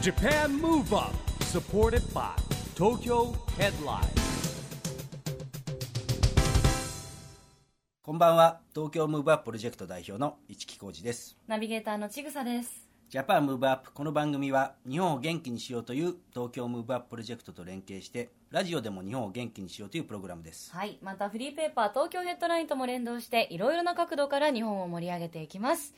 Japan Move Up supported by Tokyo Headline こんばんは東京ムーブアッププロジェクト代表の市木浩司ですナビゲーターのちぐさです。ジャパンムーブアップこの番組は日本を元気にしようという東京ムーブアッププロジェクトと連携してラジオでも日本を元気にしようというプログラムですはい。またフリーペーパー東京ヘッドラインとも連動して、いろいろな角度から日本を盛り上げていきます。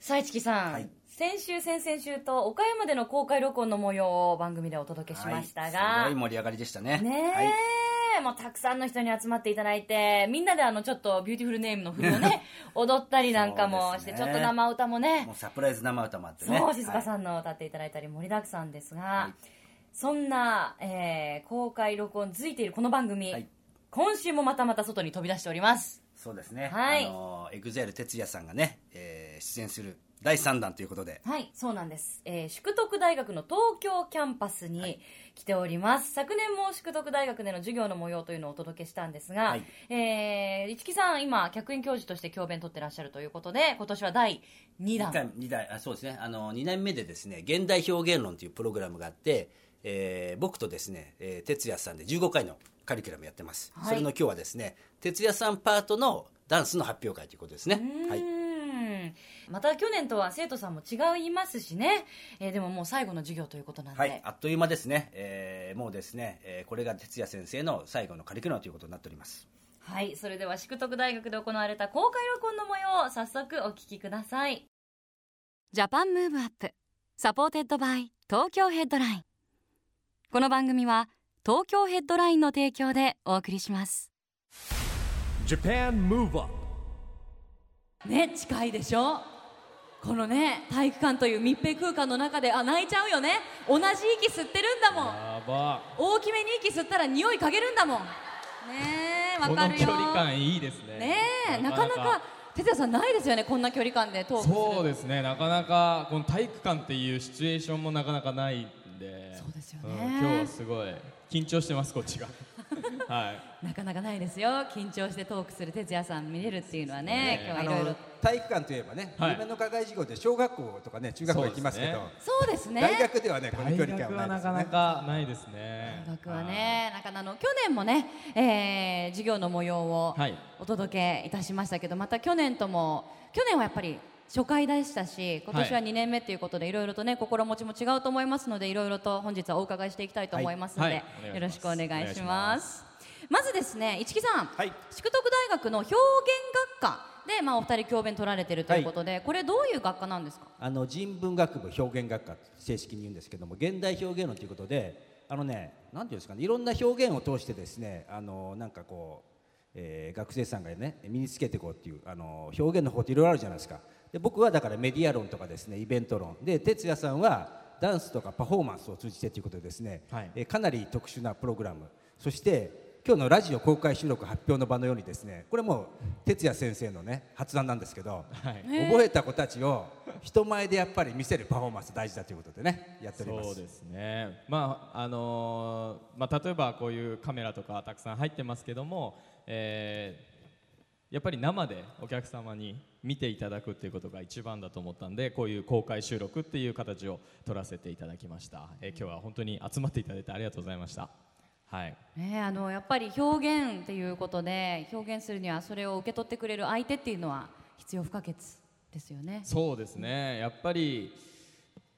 さあ、市木さん。はい先週、先々週と岡山での公開録音の模様を番組でお届けしましたが。はい、すごい盛り上がりでしたね。ねえ、はい、もうたくさんの人に集まっていただいて、みんなであの、ちょっとビューティフルネームの振りをね、踊ったりなんかもして、ね。ちょっと生歌もね。もう、サプライズ生歌もあってね。そう、静香さん、んの歌っていただいたり盛りだくさんですが、はい。そんな、えー公開録音続いているこの番組、はい。今週もまたまた外に飛び出しております。そうですね、はい。あのエグゼル哲也さんがね、えー出演する第3弾ということで。はい、そうなんです。えー淑徳大学の東京キャンパスに来ております。昨年も淑徳大学での授業の模様というのをお届けしたんですが、はい。えー、市木さん、今、客員教授として教鞭取ってらっしゃるということで、今年は第2弾。二回二代あそうですね。あの2年目でですね現代表現論というプログラムがあって、えー僕とですね、えー哲也さんで15回のカリキュラムやってます、はい。それの今日はですね哲也さんパートのダンスの発表会ということですね。うはい。ーん。また去年とは生徒さんも違いますしね、えーでももう最後の授業ということなんで、はい、あっという間ですね、えーもうですね、えーこれが哲也先生の最後のカリキュラムということになっております。はい、それでは淑徳大学で行われた公開録音の模様を早速お聞きください。 Japan Move Up. Supported by Tokyo Headline。この番組は東京ヘッドラインの提供でお送りします。Japan Move Up ね近いでしょ？このね体育館という密閉空間の中であ泣いちゃうよね。同じ息吸ってるんだもん。大きめに息吸ったら匂い嗅げるんだもん。ねえわこのかるよ。距離感いいですね。ねえなかなか。哲也さんないですよねこんな距離感でトークそうですね。なかなかこの体育館っていうシチュエーションもなかなかないんで。そうですよんね今日はすごい。緊張してますこっちがはい。なかなかないですよ。緊張してトークする哲也さん見れるっていうのはね。ね。今日はいろいろ。体育館といえばね、はい。夢の課外授業で小学校とかね中学校行きますけど。そう。ですね。大学ではねこの大距離感はなかなかないですね。大学はねなかなかあの去年もね、えー授業の模様をはい。お届けいたしましたけどまた去年とも去年はやっぱり初回でしたし今年ははい。2年目ということでいろいろとね心持ちも違うと思いますのでいろいろと本日はお伺いしていきたいと思いますので、はい。はい。よろしくお願いしますまずですね市木さん、はい。淑徳大学の表現学科で、まあ、お二人教鞭取られてるということで、これどういう学科なんですか？あの人文学部表現学科正式に言うんですけども現代表現論ということであのねなんていうんですかねいろんな表現を通してですねあのなんかこう、えー学生さんがね身につけていこうっていうあの表現の方っていろいろあるじゃないですか。で僕はだからメディア論とかですねイベント論。で哲也さんはダンスとかパフォーマンスを通じてということでですね、はい。えーかなり特殊なプログラム。そして今日のラジオ公開収録発表の場のようにですねこれも哲也先生のね発案なんですけど、はい。覚えた子たちを人前でやっぱり見せるパフォーマンス大事だということでねやっております。そうですね。まああのーまあ例えばこういうカメラとかたくさん入ってますけども、えーやっぱり生でお客様に見ていただくっていうことが一番だと思ったんでこういう公開収録っていう形を取らせていただきました、えー今日は本当に集まっていただいてありがとうございましたはいね、あのやっぱり表現っていうことで表現するにはそれを受け取ってくれる相手っていうのは必要不可欠ですよね。そうですねやっぱり、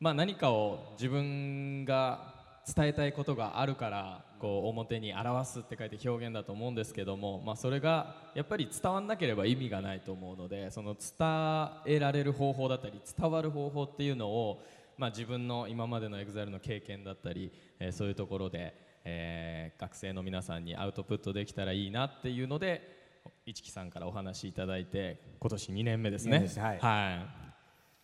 まあ、何かを自分が伝えたいことがあるからこう表に表すって書いて表現だと思うんですけども、まあ、それがやっぱり伝わんなければ意味がないと思うのでその伝えられる方法だったり伝わる方法っていうのを、まあ、自分の今までの EXILE の経験だったり、えーそういうところで、えー学生の皆さんにアウトプットできたらいいなっていうので市木さんからお話しいただいて今年2年目ですね。す。はい。は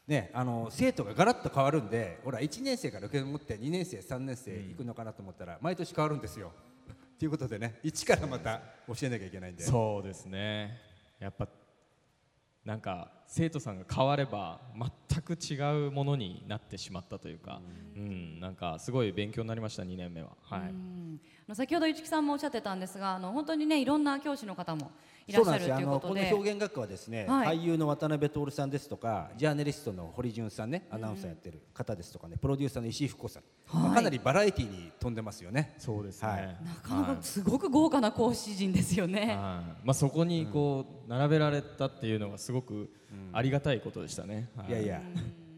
い。ねあの生徒がガラッと変わるんでほら1年生から受け持って2年生3年生行くのかなと思ったら毎年変わるんですよ。ということでね一からまた教えなきゃいけないんで。そうですね。やっぱなんか生徒さんが変われば全全く違うものになってしまったというか、うん、なんかすごい勉強になりました2年目は。はい、うん。先ほど市木さんもおっしゃってたんですがあの本当にねいろんな教師の方もいらそうなんですよ。あっしゃるというのことのこで表現学科はですね、はい。俳優の渡辺徹さんですとかジャーナリストの堀潤さんねアナウンサーやってる方ですとかねプロデューサーの石井福子さん、まあかなりバラエティーに富んでますよね。そうですね、はい。なかなかすごく豪華な講師陣ですよね。はい。まあ、そこにこう並べられたっていうのがすごくありがたいことでしたね。はい。やいや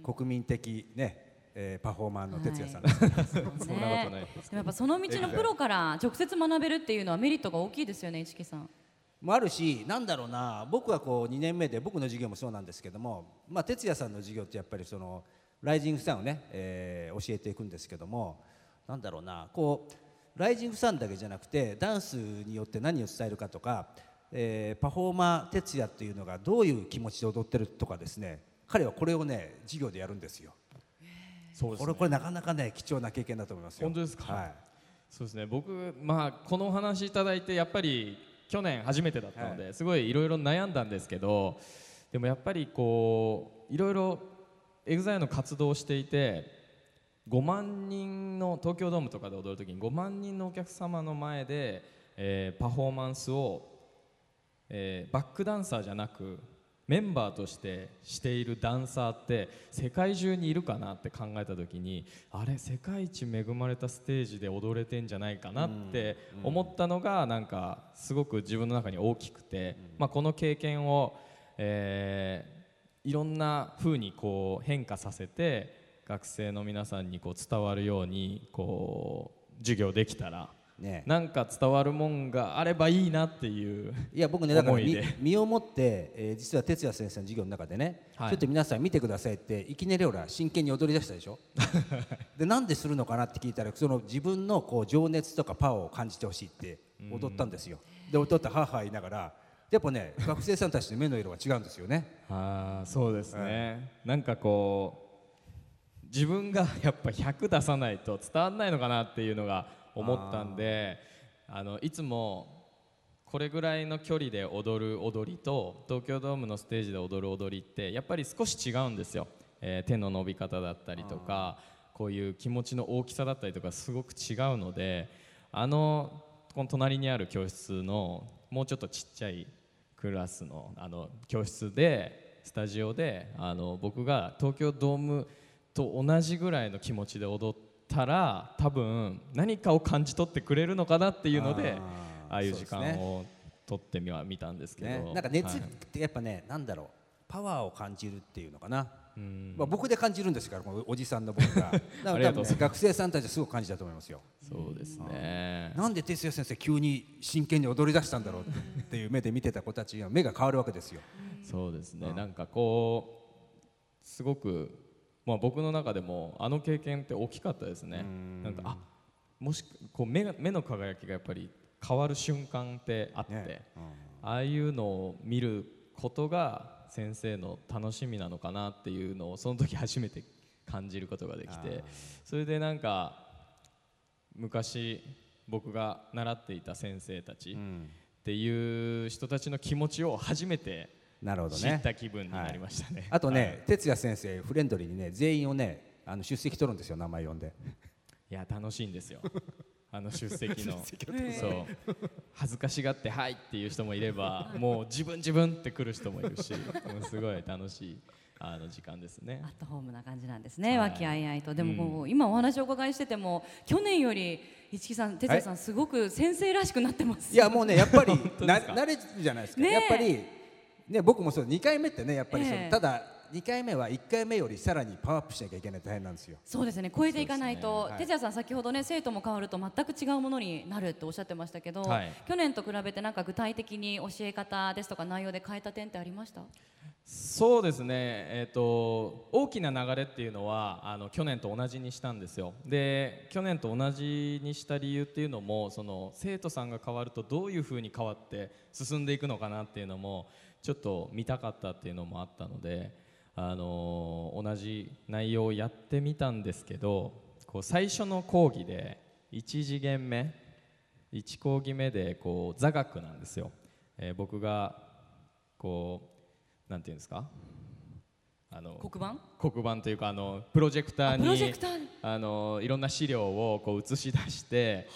国民的ね、えーパフォーマーの哲也さんはです、そんなことないです。でもやっぱその道のプロから直接学べるっていうのはメリットが大きいですよね市木さん。もあるしなんだろうな僕はこう2年目で僕の授業もそうなんですけども、まあ、哲也さんの授業ってやっぱりそのライジングサンをね、えー教えていくんですけどもなんだろうなこうライジングサンだけじゃなくてダンスによって何を伝えるかとか、えーパフォーマー哲也っていうのがどういう気持ちで踊ってるとかですね彼はこれをね授業でやるんですよ。そうですねこれこれなかなかね貴重な経験だと思いますよ。本当ですか？はい。そうですね僕、まあ、このお話いただいてやっぱり去年初めてだったので、すごいいろいろ悩んだんですけどでもやっぱりこういろいろ EXILE の活動をしていて5万人の東京ドームとかで踊る時に5万人のお客様の前で、えーパフォーマンスを、えーバックダンサーじゃなくメンバーとしてしているダンサーって世界中にいるかなって考えた時にあれ世界一恵まれたステージで踊れてんじゃないかなって思ったのがなんかすごく自分の中に大きくて、まあ、この経験を、えーいろんな風にこう変化させて学生の皆さんにこう伝わるようにこう授業できたらね。なんか伝わるもんがあればいいなっていういや僕ねだから身をもって、えー実は哲也先生の授業の中でね、はい。ちょっと皆さん見てくださいっていきなりほら真剣に踊り出したでしょ？でなんでするのかなって聞いたらその自分のこう情熱とかパワーを感じてほしいって踊ったんですよ。で踊ってはは言いながらやっぱね学生さんたちの目の色が違うんですよね。ああそうですね、なんかこう自分がやっぱ100出さないと伝わらないのかなっていうのが思ったんであのいつもこれぐらいの距離で踊る踊りと東京ドームのステージで踊る踊りってやっぱり少し違うんですよ、えー手の伸び方だったりとかこういう気持ちの大きさだったりとかすごく違うのであのこの隣にある教室のもうちょっとちっちゃいクラスのあの教室でスタジオであの僕が東京ドームと同じぐらいの気持ちで踊ったら多分何かを感じ取ってくれるのかなっていうのであーああいう時間を取ってみは見たんですけど、ね。なんか熱はい。ってやっぱね、なんだろう。パワーを感じるっていうのかな、うん。まあ、僕で感じるんですからこのおじさんの僕が。ね学生さんたちはすごく感じたと思いますよ。そうですね。なんで哲也先生急に真剣に踊り出したんだろうっていう目で見てた子たちが目が変わるわけですよ。そうですね、なんかこうすごく、まあ、僕の中でもあの経験って大きかったですね。なんかあもしこう目が目の輝きがやっぱり変わる瞬間ってあって、ね。ああいうのを見ることが先生の楽しみなのかなっていうのをその時初めて感じることができてそれでなんか昔僕が習っていた先生たちっていう人たちの気持ちを初めてなるほどね。知った気分になりましたね。あとね、はい。哲也先生フレンドリーにね全員をねあの出席取るんですよ名前呼んで。いや楽しいんですよ。あの出席の。そう。恥ずかしがってはいっていう人もいればもう自分自分って来る人もいるしもうすごい楽しいあの時間ですね。ア。ットホームな感じなんですね、はい。和気あいあいと。でもこう、今お話をお伺いしてても去年より市木さん哲也さんすごく先生らしくなってますいやもうねやっぱり な慣れるじゃないですか、ねえやっぱりね僕もそう2回目ってねやっぱりその、ええ。ただ2回目は1回目よりさらにパワーアップしなきゃいけないと大変なんですよ。そうですね超えていかないと、はい。哲也さん先ほどね生徒も変わると全く違うものになるっておっしゃってましたけど、はい。去年と比べてなんか具体的に教え方ですとか内容で変えた点ってありました？そうですね、えー、と大きな流れっていうのはあの去年と同じにしたんですよ。で去年と同じにした理由っていうのもその生徒さんが変わるとどういうふうに変わって進んでいくのかなっていうのもちょっと見たかったっていうのもあったので、あの同じ内容をやってみたんですけどこう最初の講義で1次元目1講義目でこう座学なんですよ、えー僕がこうなんていうんですか？あの黒板？黒板というかあのプロジェクターにクターに。あのいろんな資料をこう映し出して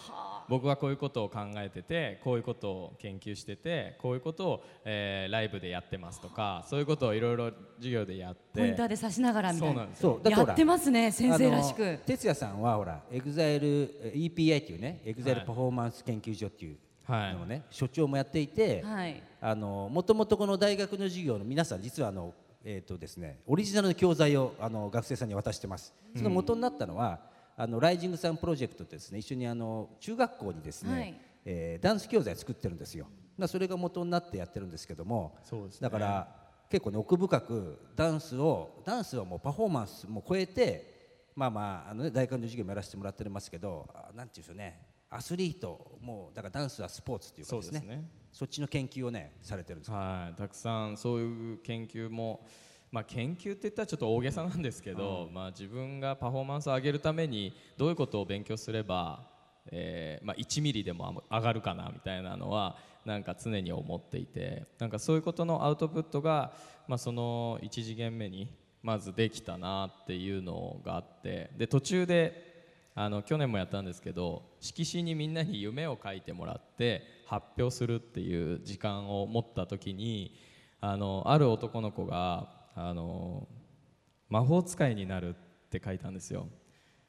僕はこういうことを考えててこういうことを研究しててこういうことを、えーライブでやってますとかそういうことをいろいろ授業でやってポインターで指しながらみたいうな。そなんですよ。そうやってますね先生らしあくの哲也さんはほらエグザイルえ EPI っていうねエグザイルはいパフォーマンス研究所っていうはいのをね、所長もやっていて、はい。あのもともとこの大学の授業の皆さん実はあのえっ、とですねオリジナルの教材をあの学生さんに渡してます。その元になったのは、あの Rising Sun Project ですね一緒にあの中学校にですね、はい。えーダンス教材作ってるんですよ。まあそれが元になってやってるんですけども、そうですね。だから結構ね奥深くダンスをダンスはもうパフォーマンスも超えてまあまああの、ね、大学の授業もやらせてもらってますけどあなんていうんでしょうね。アスリートもうだからダンスはスポーツっていうかですね。そうですね。そっちの研究をねされてるんですよ。はい、たくさんそういう研究も、まあ、研究って言ったらちょっと大げさなんですけど、まあ、自分がパフォーマンスを上げるためにどういうことを勉強すれば、えーまあ、1ミリでも上がるかなみたいなのはなんか常に思っていてなんかそういうことのアウトプットが、まあ、その1次元目にまずできたなっていうのがあってで途中であの去年もやったんですけど色紙にみんなに夢を書いてもらって発表するっていう時間を持った時にあのある男の子があの魔法使いになるって書いたんですよ。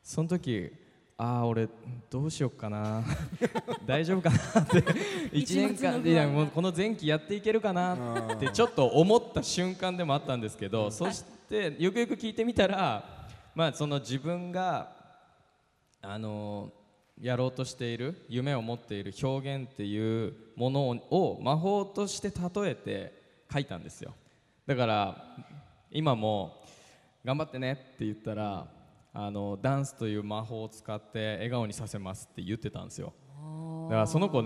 その時ああ俺どうしよっかな。大丈夫かなって。1年間でいやもうこの前期やっていけるかなってちょっと思った瞬間でもあったんですけどそしてよくよく聞いてみたらまあその自分があのやろうとしている夢を持っている表現っていうものを魔法として例えて書いたんですよだから今も頑張ってねって言ったらあのダンスという魔法を使って笑顔にさせますって言ってたんですよ。だからその子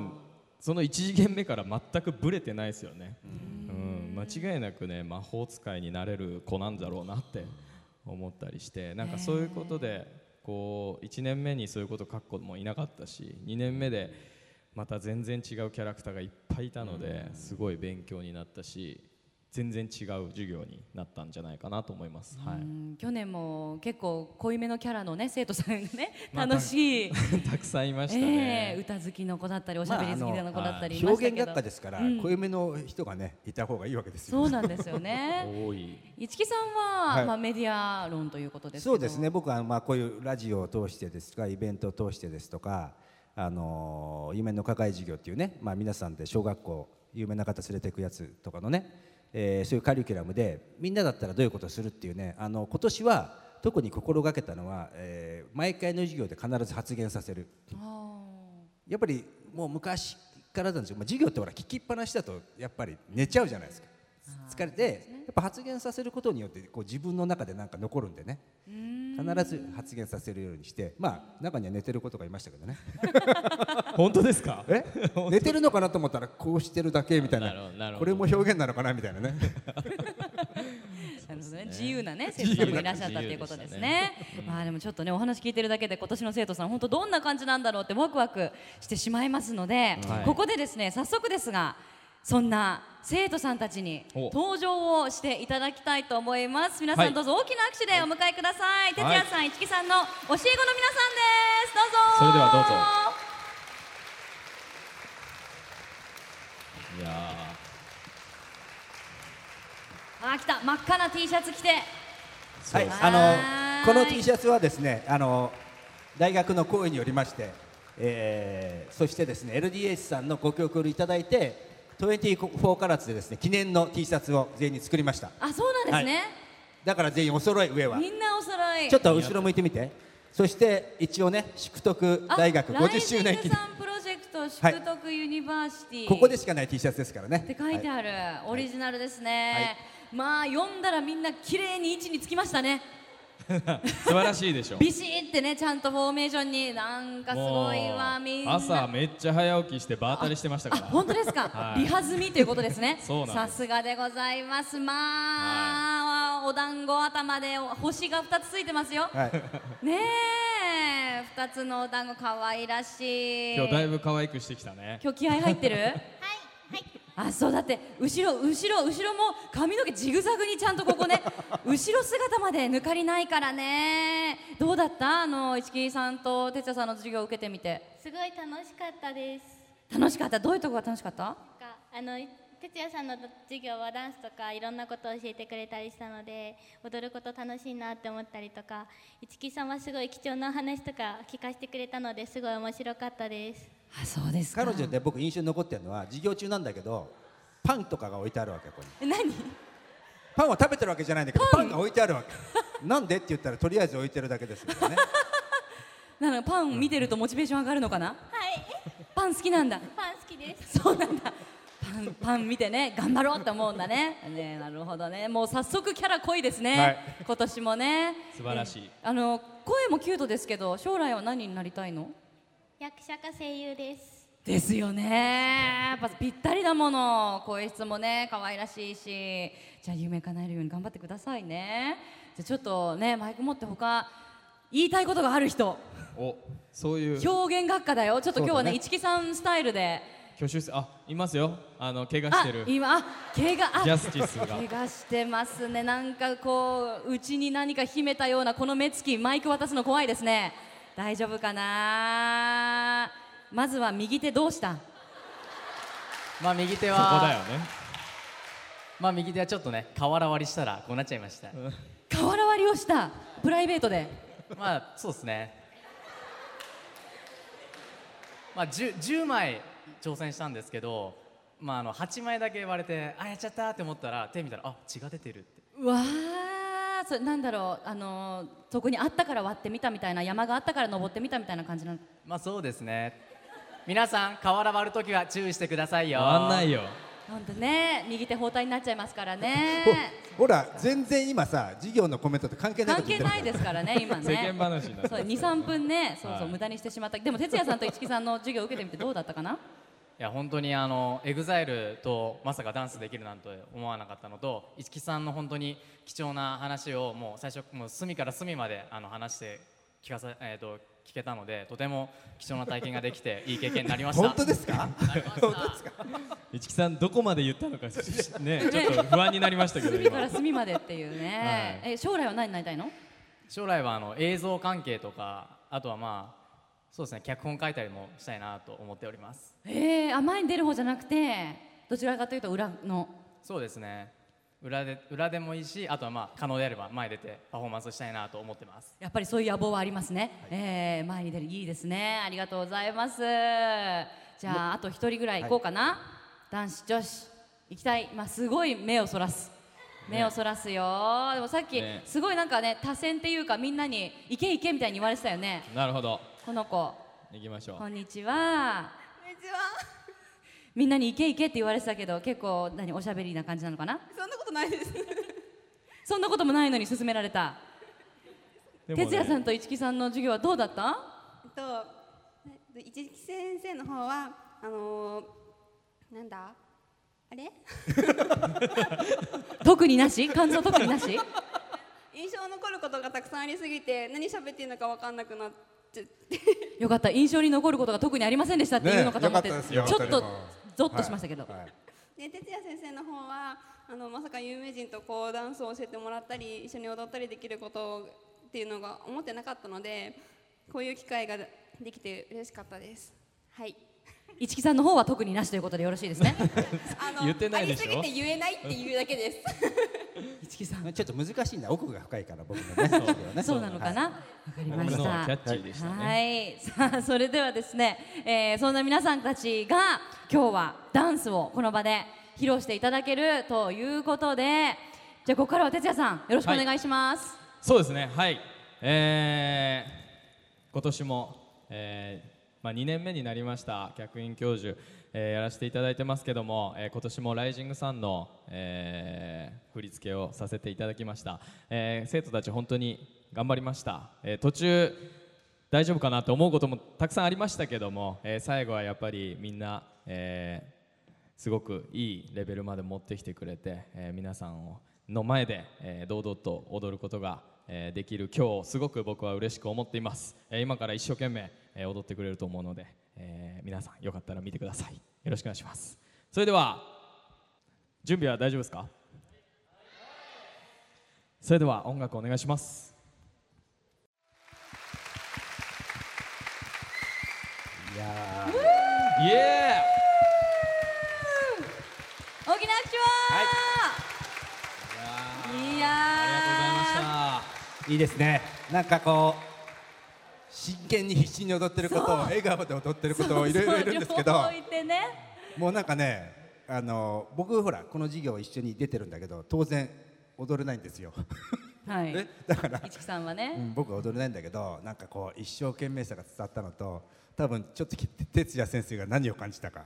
その1次元目から全くブレてないですよね、うん、間違いなくね魔法使いになれる子なんだろうなって思ったりしてなんかそういうことでこう1年目にそういうこと書く子もいなかったし2年目でまた全然違うキャラクターがいっぱいいたのですごい勉強になったし全然違う授業になったんじゃないかなと思います。はうい。ん去年も結構濃いめのキャラのね 生徒さんがねまあ楽しい、たくさんいましたえね。え歌好きの子だったりおしまあゃべり好きな子だったりいました表現学科ですから、うん。濃いめの人がねいた方がいいわけですよ。そうなんですよね。多い。市木さんは、はい。まあ、メディア論ということですけど。そうですね。僕はまあこういうラジオを通してですとかイベントを通してですとかあの夢の課外授業っていうね、まあ、皆さんで小学校有名な方連れていくやつとかのね、えーそういうカリキュラムでみんなだったらどういうことをするっていうねあの今年は特に心がけたのは、えー毎回の授業で必ず発言させる。あやっぱりもう昔からなんですよ、まあ、授業ってほら聞きっぱなしだとやっぱり寝ちゃうじゃないですか。疲れてやっぱ発言させることによってこう自分の中でなんか残るんでね必ず発言させるようにしてまあ中には寝てる子とかいましたけどね。本当ですか？え？寝てるのかなと思ったらこうしてるだけみたいな。なるほどなるほど。これも表現なのかなみたいなね。ー なるほどね。自由なね生徒さんもいらっしゃったということですね。まあでもちょっとねお話聞いてるだけで今年の生徒さん本当どんな感じなんだろうってワクワクしてしまいますので、はい。ここでですね早速ですがそんな生徒さんたちにお。登場をしていただきたいと思います。皆さはいんどうぞ大きな拍手でお迎えください、哲はい。也さん、市木さんの教え子の皆さんです。どうぞ。それではどうぞいやあー来た。真っ赤な T シャツ着て。はい。はあのこの T シャツはですねあの大学の講演によりまして、えーそしてですね LDH さんのご協力いただいて24karats でですね記念の T シャツを全員に作りました。あそうなんですね、だから全員お揃い上は。みんなお揃い。ちょっと後ろ向いてみて。そして一応ね淑徳大学あ50周年記念。淑徳 University、ここでしかない T シャツですからね。って書いてある、オリジナルですね、まあ読んだらみんな綺麗に位置につきましたね。ー 素晴らしいでしょ。ビシッてねちゃんとフォーメーションに。なんかすごいわみんな。朝めっちゃ早起きして場当たりしてましたあから。本当ですか、はい。リハ済みということですね。そうなんです。さすがでございます。まあ、お団子頭で星が2つついてますよ。はい。ねえ。2つのお団子可愛らしい。今日だいぶ可愛くしてきたね。今日気合入ってる？はい、はい、あそうだって後ろ後ろ後ろも髪の毛ジグザグにちゃんとここね 後ろ姿まで抜かりないからね。どうだった？あの市木さんと哲也さんの授業を受けてみて。すごい楽しかったです。楽しかった？どういうとこが楽しかった？あの哲也さんの授業はダンスとかいろんなことを教えてくれたりしたので踊ること楽しいなって思ったりとか市木さんはすごい貴重な話とか聞かせてくれたのですごい面白かったですあそうですか。彼女で僕印象に残ってるのは授業中なんだけどパンとかが置いてあるわけここに。え何？パンは食べてるわけじゃないんだけどパン？が置いてあるわけ。なんでって言ったらとりあえず置いてるだけですよね。なのパン見てるとモチベーション上がるのかな？はい。パン好きなんだ。パン好きです。そうなんだ。パンパン見てね頑張ろうって思うんだね。ねなるほどね。もう早速キャラ濃いですね、はい。今年もね。素晴らしい。えあの声もキュートですけど将来は何になりたいの？役者か声優です。ですよね。やっぱぴったりだもの。声質もね可愛らしいし。じゃあ夢叶えるように頑張ってくださいね。じゃあちょっとねマイク持って他言いたいことがある人。おそういう。表現学科だよ。ちょっと今日はねそうだね。市木さんスタイルで。挙手せあいますよ。あの怪我しあてる。今あ怪我あジャスティスが。怪我してますね。なんかこう内に何か秘めたようなこの目つきマイク渡すの怖いですね大丈夫かな？まずは右手どうした？まあ右手そこだよはね。まあ右手はちょっとね瓦割りしたらこうなっちゃいました。瓦割りをした？プライベートで？まあそうですね。まあ 10, 10枚挑戦したんですけどまああの8枚だけ割れてあやっちゃったって思ったら手見たらあ血が出てるって。うわーなんだろうあのーそこにあったから割ってみたみたいな山があったから登ってみたみたいな感じなの？まあそうですね。皆さん瓦割るときは注意してくださいよ。回んないよ。本当ね。右手包帯になっちゃいますからね。ほほら全然今さ授業のコメントと関係ないこ関係と言ってる。ないですからね今ね。世間話になってそう23分ねそうそう、はい。無駄にしてしまった。でも哲也さんと市木さんの授業を受けてみてどうだったかな？いや本当にあのエグザイルとまさかダンスできるなんて思わなかったのと市木さんの本当に貴重な話をもう最初もう隅から隅まであの話して聞かさ、えー、と聞けたのでとても貴重な体験ができて いい経験になりました。本当ですか？本当ですか？市木さんどこまで言ったのかしね ちょっと不安になりましたけど隅から今隅までっていうね、え将来は何になりたいの？将来はあの映像関係とかあとはまあそうですね脚本書いたりもしたいなと思っております。えー、あ前に出る方じゃなくてどちらかというと裏の。そうですね。裏で裏でもいいしあとはまあ可能であれば前出てパフォーマンスしたいなと思ってます。やっぱりそういう野望はありますね、えー前に出るいいですね。ありがとうございます。じゃああと一人ぐらい行こうかな、男子女子行きたい、まあ、すごい目をそらす。目をそらすよ、でもさっき、ね。すごいなんかね多選っていうかみんなに行け行けみたいに言われてたよね。なるほどこの子。行きましょう。こんにちは。みんなに行け行けって言われてたけど結構何おしゃべりな感じなのかな？そんなことないです。そんなこともないのに勧められた。哲也さんと市木さんの授業はどうだった？えっとえっと一木先生の方はあのー、なんだ？あれ？特になし？感想特になし？印象残ることがたくさんありすぎて何喋っていいのか分かんなくなっよかった。印象に残ることが特にありませんでしたっていうのかと思って、ねちょっとゾッとしましたけど、はいはい。で哲也先生の方はあのまさか有名人とこうダンスを教えてもらったり一緒に踊ったりできることっていうのが思ってなかったのでこういう機会ができて嬉しかったです。はい。市木さんの方は特になしということでよろしいですね。あの言ってないでしょ？ありすぎて言えないっていうだけです 市木さん。ちょっと難しいんだ。奥が深いから僕のね。そう。なのかな？わ、かりました。キャッチーでしたね。はい。さあそれではですね、えーそんな皆さんたちが今日はダンスをこの場で披露していただけるということでじゃあここからは哲也さんよろしくお願いします、そうですね。はい。えー今年も、えーまあ、2年目になりました客員教授、えーやらせていただいてますけども、えー今年もライジングサンの、えー振り付けをさせていただきました、えー生徒たち本当に頑張りました、えー途中大丈夫かなと思うこともたくさんありましたけども、えー最後はやっぱりみんな、えーすごくいいレベルまで持ってきてくれて、えー皆さんをの前で、えー堂々と踊ることが、えーできる今日すごく僕は嬉しく思っています、えー今から一生懸命、えー踊ってくれると思うので、えー皆さんよかったら見てください。よろしくお願いします。それでは準備は大丈夫ですか？それでは音楽お願いします。いやイエ大きな拍手を、い、やー。あーいいですね。なんかこう真剣に必死に踊ってることを笑顔で踊ってることをいろいろいるんですけどそう両方いてね。もうなんかねあの僕ほらこの授業一緒に出てるんだけど当然踊れないんですよ、はい。ねだから市木さんはね、うん、僕は踊れないんだけどなんかこう一生懸命さが伝わったのと多分ちょっとき哲也先生が何を感じたか。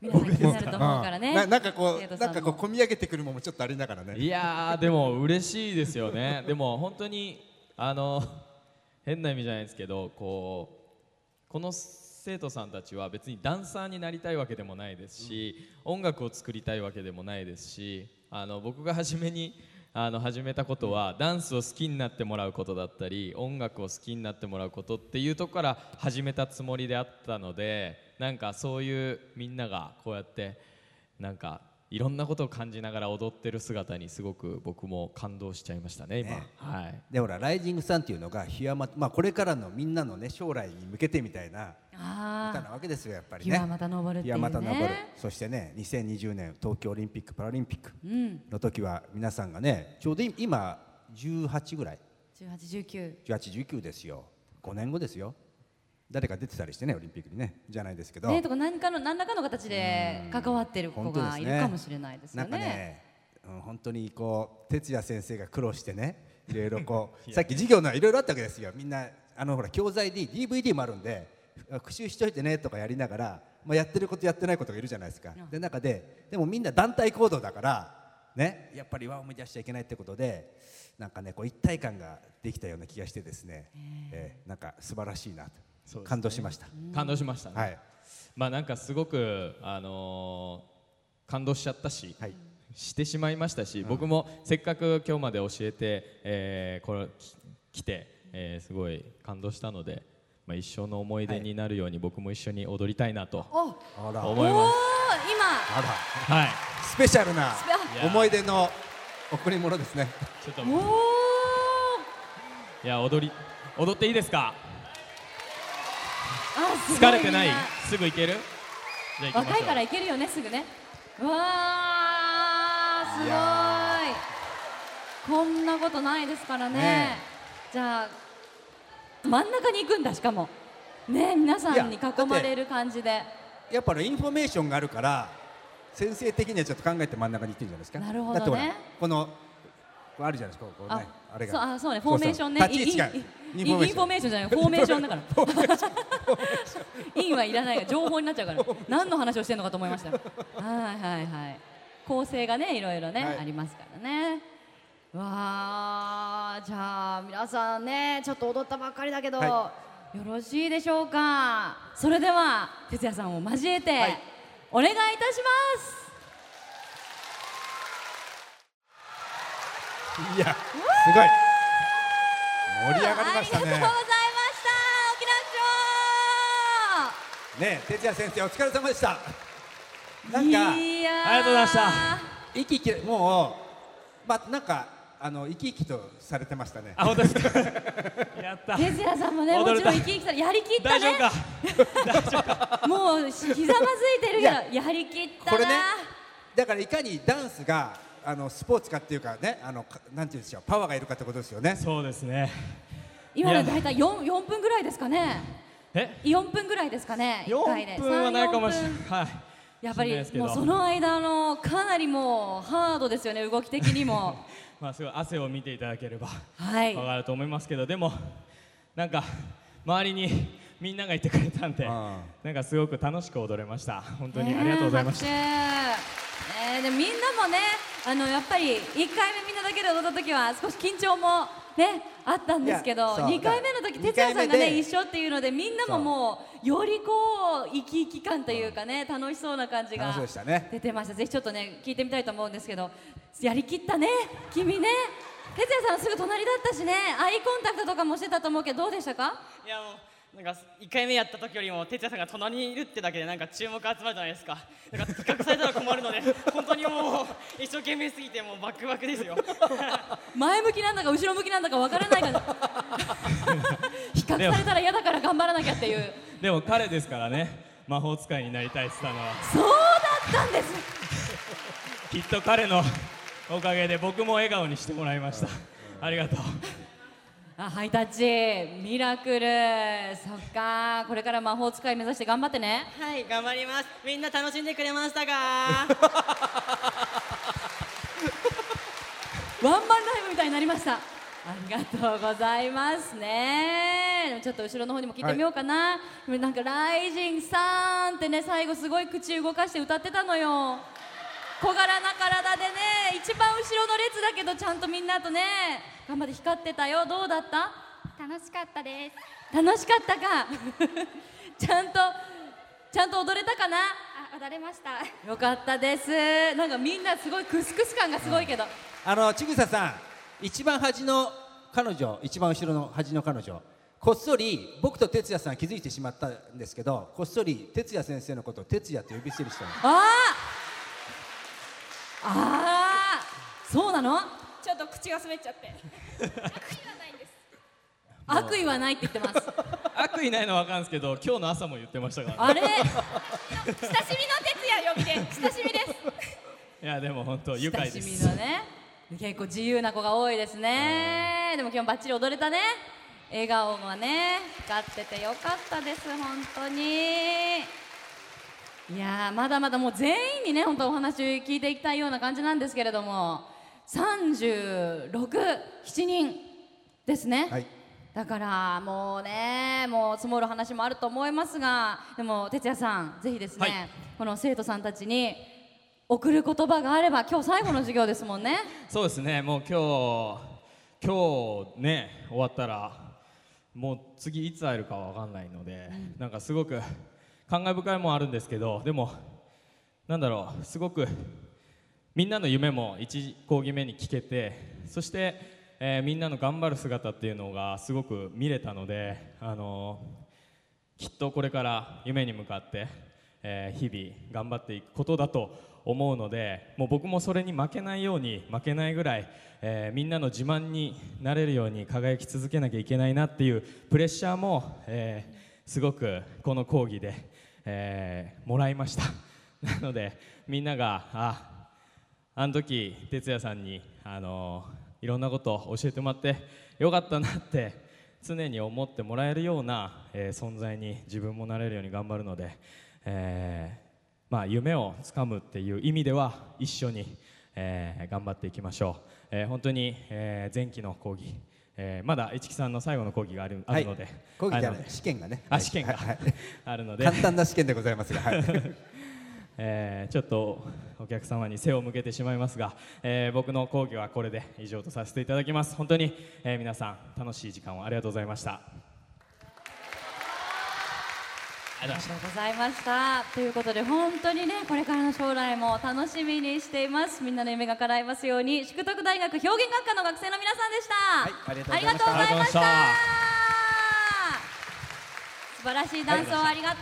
皆さん気になると思うからね。んななんかこうなんんかこう込み上げてくるものもちょっとありながらね。いやーでも嬉しいですよね。でも本当にあの変な意味じゃないですけどこうこの生徒さんたちは別にダンサーになりたいわけでもないですし、音楽を作りたいわけでもないですしあの僕が初めにあの始めたことはダンスを好きになってもらうことだったり音楽を好きになってもらうことっていうとこから始めたつもりであったのでなんかそういうみんながこうやってなんかいろんなことを感じながら踊ってる姿にすごく僕も感動しちゃいましたね今。ね。はい。でほらライジングサンっていうのが檜山、まあ、これからのみんなのね将来に向けてみたいなあ歌なわけですよやっぱりね。日はまた昇るっていうね。る。そしてね2020年東京オリンピック・パラリンピックうん。の時は皆さんがねちょうど今18ぐらい。1819 1819ですよ。5年後ですよ誰か出てたりしてねオリンピックにねじゃないですけど、ねとか何かの何らかの形で関わってる子がいるかもしれないですよなんかね。ね、うん、本当にこう哲也先生が苦労してねいろいろこう さっき授業のいろいろあったわけですよ。みんなあのほら教材で DVD もあるんで復習しといてねとかやりながら、まあ、やってることやってないことがいるじゃないですか、で中ででもみんな団体行動だからねやっぱり輪を生み出しちゃいけないってことでなんかねこう一体感ができたような気がしてですね、えーなんか素晴らしいなと、感動しました、感動しましたね、はい。まあなんかすごくあのー感動しちゃったし、はい。してしまいましたし、僕もせっかく今日まで教えて、えーこれき来て、えーすごい感動したので、まあ、一生の思い出になるように僕も一緒に踊りたいなと思いま今。あら。す。はい。スペシャルな思い出の贈り物ですね。ちょっと。おおいや踊り踊っていいですか？疲れてない？すぐ行ける？若いからいけるよねすぐね。わあすごい。こんなことないですからね。ねじゃあ真ん中に行くんだしかも。ね皆さんに囲まれる感じで。やっぱりインフォメーションがあるから先生的にはちょっと考えて真ん中に行ってるんじゃないですか？なるほどね。このあるじゃないですかこうねあれが。あそうねフォーメーションね。インインインフォメーション。じゃないフォーメーションだから。イン はいらないから情報になっちゃうから。何の話をしてるのかと思いました。はいはいはい。構成がねいろいろね、はい。ありますからね。わあじゃあ皆さんねちょっと踊ったばっかりだけど、はよろしいでしょうか。それでは哲也さんを交えて、はい。お願いいたしますいやすごい。盛り上がりましたね。ありがとうございました沖縄ね哲也先生お疲れ様でした。なんかいやー。ありがとうございました。生き生きもうまあなんかあの生き生きとされてましたね。あ本当ですか？やった。哲也さんもねもちろん生き生きさやりきった大丈ね 夫か？もうひざまずいてるけどやりきったな。これねだからいかにダンスがあのスポーツかっていうかねあのかなんていうんでしょうパワーがいるかってことですよね。そうですね。今の大体 4, 4分ぐらいですかね。え？4分ぐらいですかね一回で。4分はないかもしれ3 4ない分。はい。やっぱりもうその間のかなりもうハードですよね動き的にも。まあすごい汗を見ていただければはい。わかると思いますけどでもなんか周りにみんながいてくれたんであなんかすごく楽しく踊れました。本当にありがとうございました、ねえ拍手。ねえでもみんなもねあのやっぱり1回目みんなだけで踊った時は少し緊張もねあったんですけどいやそう。2回目の時だ哲也さんがね一緒っていうのでみんなももうよりこう生き生き感というかね楽しそうな感じが出てました。ぜひちょっとね聞いてみたいと思うんですけどやりきったね君ね。哲也さんすぐ隣だったしねアイコンタクトとかもしてたと思うけどどうでしたか？いやもうなんか1回目やった時よりも哲也さんが隣にいるってだけでなんか注目集まるじゃないですか。なんか比較されたら困るので 本当にもう一生懸命すぎてもうバックバックですよ。前向きなんだか後ろ向きなんだか分からないか。ら 比較されたら嫌だから頑張らなきゃっていう。でも彼ですからね。魔法使いになりたいって言ったのは。そうだったんです。きっと彼のおかげで僕も笑顔にしてもらいました。ありがとうあハイタッチ。ミラクル。そっか。これから魔法使い目指して頑張ってね。はい頑張ります。みんな楽しんでくれましたか？ワンマンライブみたいになりました。ありがとうございますね。ちょっと後ろの方にも聞いてみようかな、なんか「ライジンさん」ってね最後すごい口動かして歌ってたのよ小柄な体でね一番後ろの列だけどちゃんとみんなとね頑張って光ってたよ。どうだった？楽しかったです。楽しかったか？ちゃんとちゃんと踊れたかな？あ踊れました。よかったです。なんかみんなすごいクスクス感がすごいけど、あのちぐささん一番端の彼女一番後ろの端の彼女こっそり僕と哲也さん気づいてしまったんですけどこっそり哲也先生のことを哲也と呼び捨てにしたの。ああああそうなの？ちょっと口が滑っちゃって。悪意はないって言ってます。悪意ないのは分かるんですけど今日の朝も言ってましたから。あれ？親しみの哲也呼びで親しみです。いやでも本当愉快で親しみすのね。結構自由な子が多いですね。でも今日バッチリ踊れたね。笑顔がね光っててよかったです本当にいやーまだまだもう全員にね本当お話聞いていきたいような感じなんですけれども367人ですね、はい。だからもうねもう積もる話もあると思いますがでも哲也さんぜひですね、はい。この生徒さんたちに送る言葉があれば今日最後の授業ですもんね。そうですね。もう今日今日ね終わったらもう次いつ会えるかは分かんないので、なんかすごく感慨深いもあるんですけどでもなんだろうすごくみんなの夢も1講義目に聞けてそして、えーみんなの頑張る姿っていうのがすごく見れたので、あのきっとこれから夢に向かって、えー日々頑張っていくことだと思うのでもう僕もそれに負けないように負けないぐらい、えーみんなの自慢になれるように輝き続けなきゃいけないなっていうプレッシャーも、えーすごくこの講義で、えーもらいました。なのでみんながああの時哲也さんに、あのいろんなことを教えてもらってよかったなって常に思ってもらえるような、えー存在に自分もなれるように頑張るので、えーまあ、夢をつかむっていう意味では一緒に、えー頑張っていきましょう、えー本当に、えー前期の講義、えーまだ市木さんの最後の講義があるあるので、講義じゃない試験がね。あ試験が、はい。はい。あるので。簡単な試験でございますが、はい。えーちょっとお客様に背を向けてしまいますが、えー僕の講義はこれで以上とさせていただきます。本当に、えー皆さん楽しい時間をありがとうございましたありがとうございました。ということで本当にねこれからの将来も楽しみにしています。みんなの夢が叶いますように淑徳大学表現学科の学生の皆さんでした、はいありがとうございました。素晴らしいダンスをありがと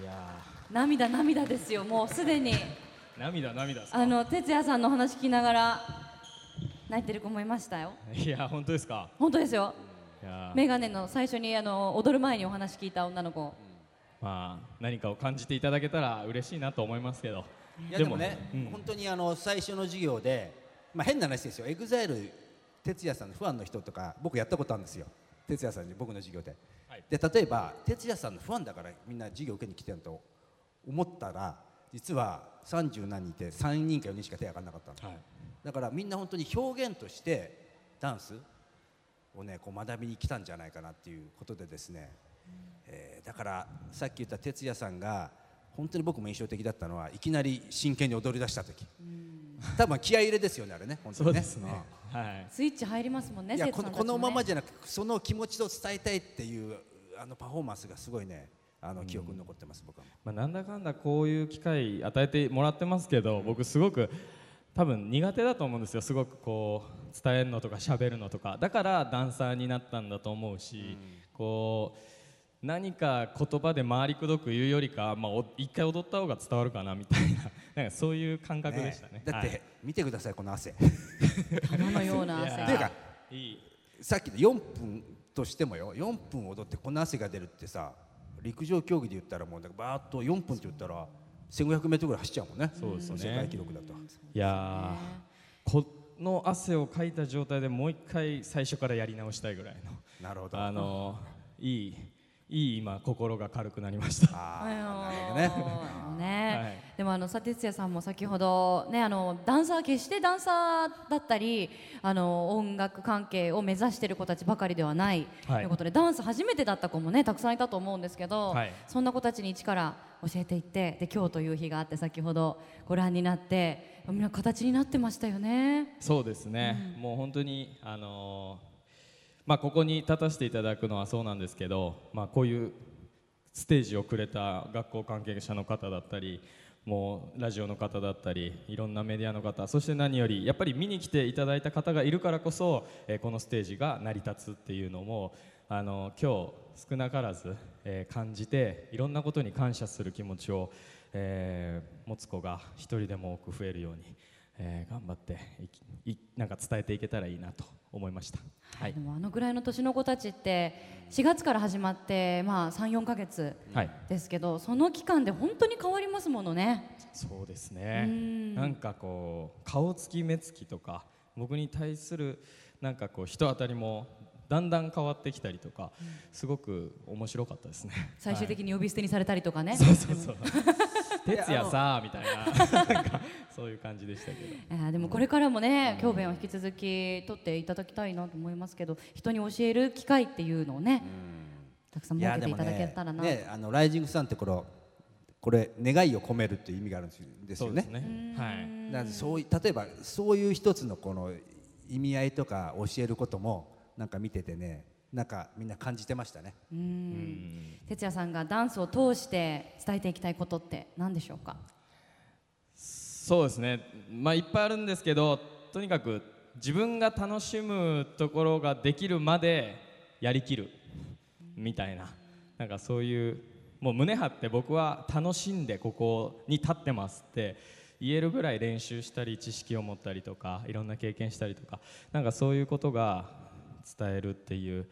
いやう涙涙ですよもうすでに。ー涙涙あの哲也さんのお話聞きながら泣いてる子もいましたよ。いや本当ですか？本当ですよメガネの最初にあの踊る前にお話聞いた女の子。まあ何かを感じていただけたら嬉しいなと思いますけど。いやでもね、うん。本当にあの最初の授業で、まあ、変な話ですよ、 EXILE TETSUYAさんのファンの人とか、僕やったことあるんですよ、 TETSUYAさんに僕の授業で。はい。で例えば、 TETSUYAさんのファンだからみんな授業受けに来てると思ったら、実は30何人いて、3人か4人しか手が挙がらなかったの、はい。だからみんな本当に表現としてダンスをねこう学びに来たんじゃないかなっていうことでですね、えーだからさっき言った哲也さんが本当に僕も印象的だったのはいきなり真剣に踊り出した時。多分気合い入れですよねあれね本当にね。ね。はい。スイッチ入りますもんねいやねこのこのままじゃなくその気持ちを伝えたいっていうあのパフォーマンスがすごいねあの記憶に残ってます僕は。まあ、なんだかんだこういう機会与えてもらってますけど僕すごく多分苦手だと思うんですよ。すごくこう伝えるのとか喋るのとか。だからダンサーになったんだと思うし、こう何か言葉で回りくどく言うよりか、まあ、お一回踊った方が伝わるかなみたいな。なんかそういう感覚でしたね。だって、はい。見てくださいこの汗。玉のような汗。っていうかがいい。さっきの4分としてもよ。4分踊ってこんな汗が出るってさ陸上競技で言ったらもうバーッと4分って言ったら 1500m ぐらい走っちゃうもんね。そうですね。世界記録だと。いやーこの汗をかいた状態でもう一回最初からやり直したいぐらいの。なるほど。あのいいいい今心が軽くなりました。ああー。なるほどね。のね。はい。でもあの佐哲也さんも先ほどねあのダンサー決してダンサーだったりあの音楽関係を目指している子たちばかりではない、はいとい。うことでダンス初めてだった子もねたくさんいたと思うんですけど、はい。そんな子たちに一から教えていってで今日という日があって先ほどご覧になってみんな形になってましたよね。そうですね、もう本当にあのーまあここに立たせていただくのはそうなんですけど、まあこういうステージをくれた学校関係者の方だったり、もうラジオの方だったり、いろんなメディアの方、そして何よりやっぱり見に来ていただいた方がいるからこそ、えーこのステージが成り立つっていうのもあの今日少なからず、えー感じていろんなことに感謝する気持ちを、えー持つ子が一人でも多く増えるように。えー頑張っていいなんか伝えていけたらいいなと思いました。はいで、もあのぐらいの年の子たちって4月から始まって、まあ、34か月はい、ですけどその期間で本当に変わりますものね。そうですねうんなんかこう顔つき目つきとか僕に対するなんかこう人当たりもだんだん変わってきたりとか、すごく面白かったですね。最終的に呼び捨てにされたりとかね。そうそうそう。哲也さみたいななんかそういう感じでしたけど。いやでもこれからもね教鞭を引き続き取っていただきたいなと思いますけど人に教える機会っていうのをねたくさん設けていただけたらな、ねあのライジングサンってこれこれ願いを込めるっていう意味があるんですよねね。はい。そうい例えばそういう一つのこの意味合いとか教えることもなんか見ててねなんかみんな感じてましたね。うん。哲也さんがダンスを通して伝えていきたいことって何でしょうか？そうですね、まあ、いっぱいあるんですけどとにかく自分が楽しむところができるまでやりきるみたいな。なんかそういうもう胸張って僕は楽しんでここに立ってますって言えるぐらい練習したり知識を持ったりとかいろんな経験したりとかなんかそういうことが伝えるっていう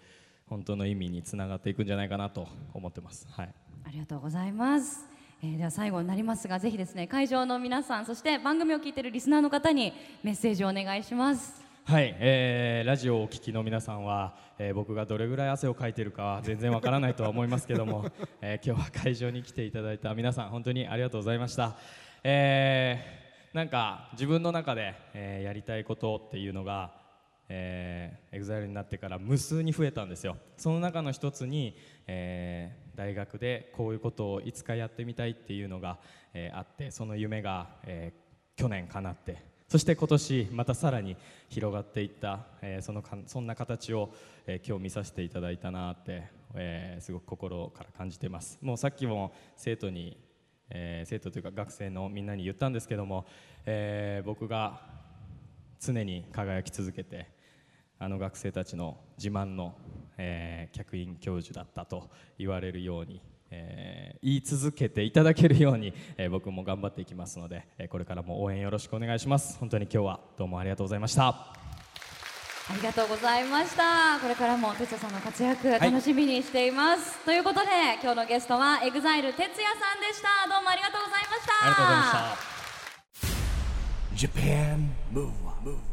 本当の意味につながっていくんじゃないかなと思ってます。はい。ありがとうございます、えーでは最後になりますがぜひですね会場の皆さんそして番組を聞いているリスナーの方にメッセージをお願いします。はい、えーラジオをお聞きの皆さんは、えー僕がどれぐらい汗をかいてるかは全然わからないとは思いますけども、えー今日は会場に来ていただいた皆さん本当にありがとうございました、えーなんか自分の中で、えーやりたいことっていうのが、えー、EXILE になってから無数に増えたんですよ。その中の一つに、えー大学でこういうことをいつかやってみたいっていうのが、えーあってその夢が、えー去年叶って。そして今年またさらに広がっていった、えーそのかそんな形を、えー今日見させていただいたなって、えーすごく心から感じてます。もうさっきも生徒に、えー生徒というか学生のみんなに言ったんですけども、えー僕が常に輝き続けてあの学生たちの自慢の、えー客員教授だったと言われるように、えー言い続けていただけるように、えー僕も頑張っていきますので、えーこれからも応援よろしくお願いします。本当に今日はどうもありがとうございました。ありがとうございました。これからも哲也さんの活躍楽しみにしています、ということで今日のゲストは EXILE 哲也さんでした。どうもありがとうございました。ありがとうございました Japan Move Up, Move Up.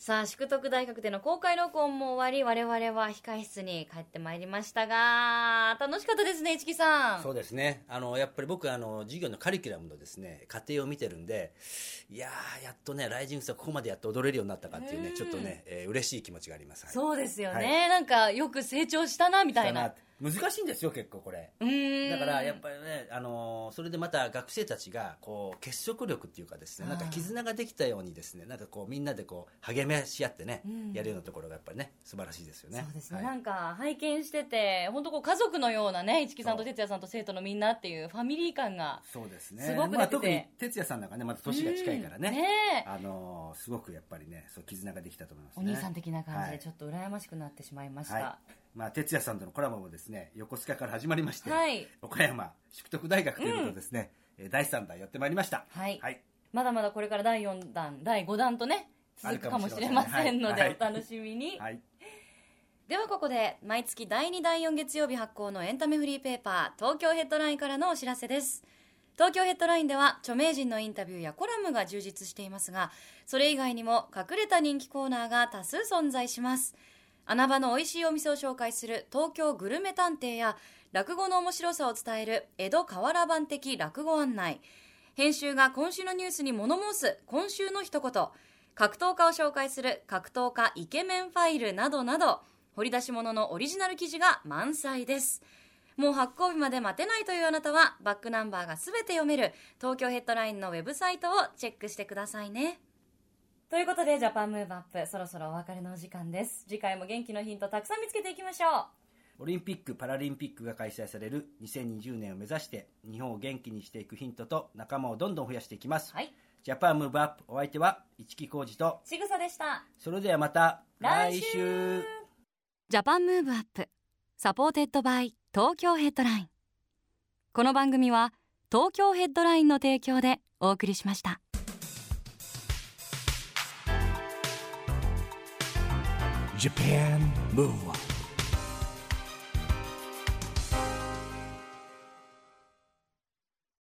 さあ淑徳大学での公開録音も終わり我々は控室に帰ってまいりましたが楽しかったですね市木さん。そうですね。あのやっぱり僕あの授業のカリキュラムのですね過程を見てるんでいやーやっとねライジングさんここまでやっと踊れるようになったかっていうねちょっとね、えー嬉しい気持ちがあります、はい。そうですよね、はいなんかよく成長したなみたいな難しいんですよ結構これ。だからやっぱりね、あのーそれでまた学生たちがこう結束力っていうかですねなんか絆ができたようにですねなんかこうみんなでこう励まし合ってね、うん。やるようなところがやっぱりね素晴らしいですよね。そうですね、はい。なんか拝見してて本当こう家族のようなね市木さんと哲也さんと生徒のみんなっていうファミリー感がそうですね。すごくまあ、特に哲也さんなんかねまた年が近いからね,、うん。ねえ。あのーすごくやっぱりねそう絆ができたと思いますおね兄さん的な感じはい。でちょっと羨ましくなってしまいました、はいまあ、哲也さんとのコラボもですね横須賀から始まりまして、はい。岡山淑徳大学ということでですね、えー第3弾やってまいりました。はい。はい、まだまだこれから第4弾第5弾とね続くかもしれませんのでお楽しみに、はい。ではここで毎月第2第4月曜日発行のエンタメフリーペーパー東京ヘッドラインからのお知らせです。東京ヘッドラインでは著名人のインタビューやコラムが充実していますがそれ以外にも隠れた人気コーナーが多数存在します穴場の美味しいお店を紹介する東京グルメ探偵や落語の面白さを伝える江戸河原版的落語案内。編集が今週のニュースに物申す今週の一言。格闘家を紹介する格闘家イケメンファイルなどなど掘り出し物のオリジナル記事が満載です。もう発行日まで待てないというあなたはバックナンバーが全て読める東京ヘッドラインのウェブサイトをチェックしてくださいね。ということでジャパンムーブアップそろそろお別れのお時間です。次回も元気のヒントたくさん見つけていきましょう。オリンピック・パラリンピックが開催される2020年を目指して日本を元気にしていくヒントと仲間をどんどん増やしていきます、はい。ジャパンムーブアップお相手は市木浩二とちぐさでした。それではまた来週来週。 Japan Move Up supported by 東京ヘッドライン。この番組は東京ヘッドラインの提供でお送りしました Japan Move